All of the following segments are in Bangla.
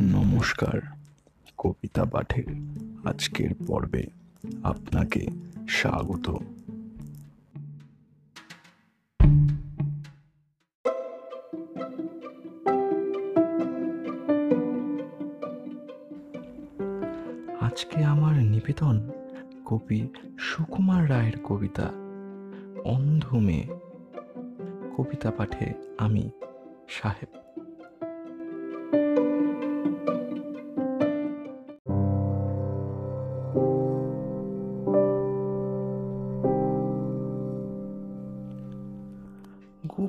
নমস্কার, কবিতা পাঠের আজকের পর্বে আপনাকে স্বাগত। আজকে আমার নিবেদন কবি সুকুমার রায়ের কবিতা, অন্ধ মেয়ে। কবিতা পাঠে আমি সাহেব।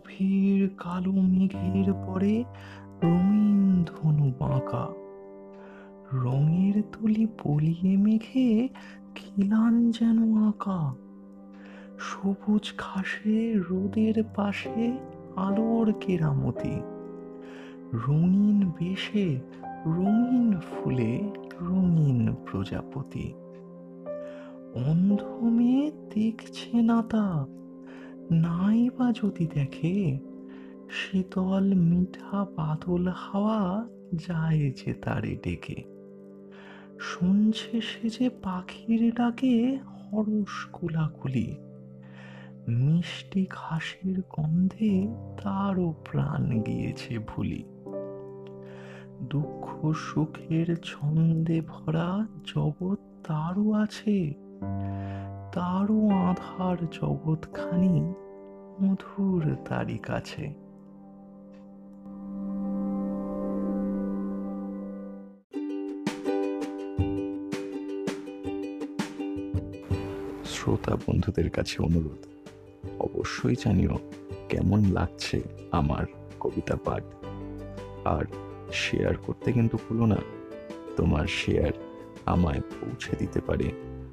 গভীর কালো মেঘের পরে রঙিন ধনু বাঁকা। রঙের তুলি পলিয়ে মেঘে খিলান যেন আঁকা। সবুজ ঘাসে রোদের পাশে আলোর কেরামতি। রঙিন বেশে রঙিন ফুলে রঙিন প্রজাপতি। অন্ধ মেয়ে দেখছে না তা নাই বা যদি দেখে, শীতল মিঠা বাদল হাওয়া যায় যে তারে ডেকে। শুনছে সে যে পাখির ডাকে হরস কুলাকুলি। মিষ্টি ঘাসের গন্ধে তারও প্রাণ গিয়েছে ভুলি। দুঃখ সুখের ছন্দে ভরা জগৎ তারও আছে। তারও আধার জগৎখানি মধুর তারি কাছে। শ্রোতা বন্ধুদের কাছে অনুরোধ, অবশ্যই জানিও কেমন লাগছে আমার কবিতা পাঠ। আর শেয়ার করতে কিন্তু ভুলো না, তোমার শেয়ার আমায় পৌঁছে দিতে পারে।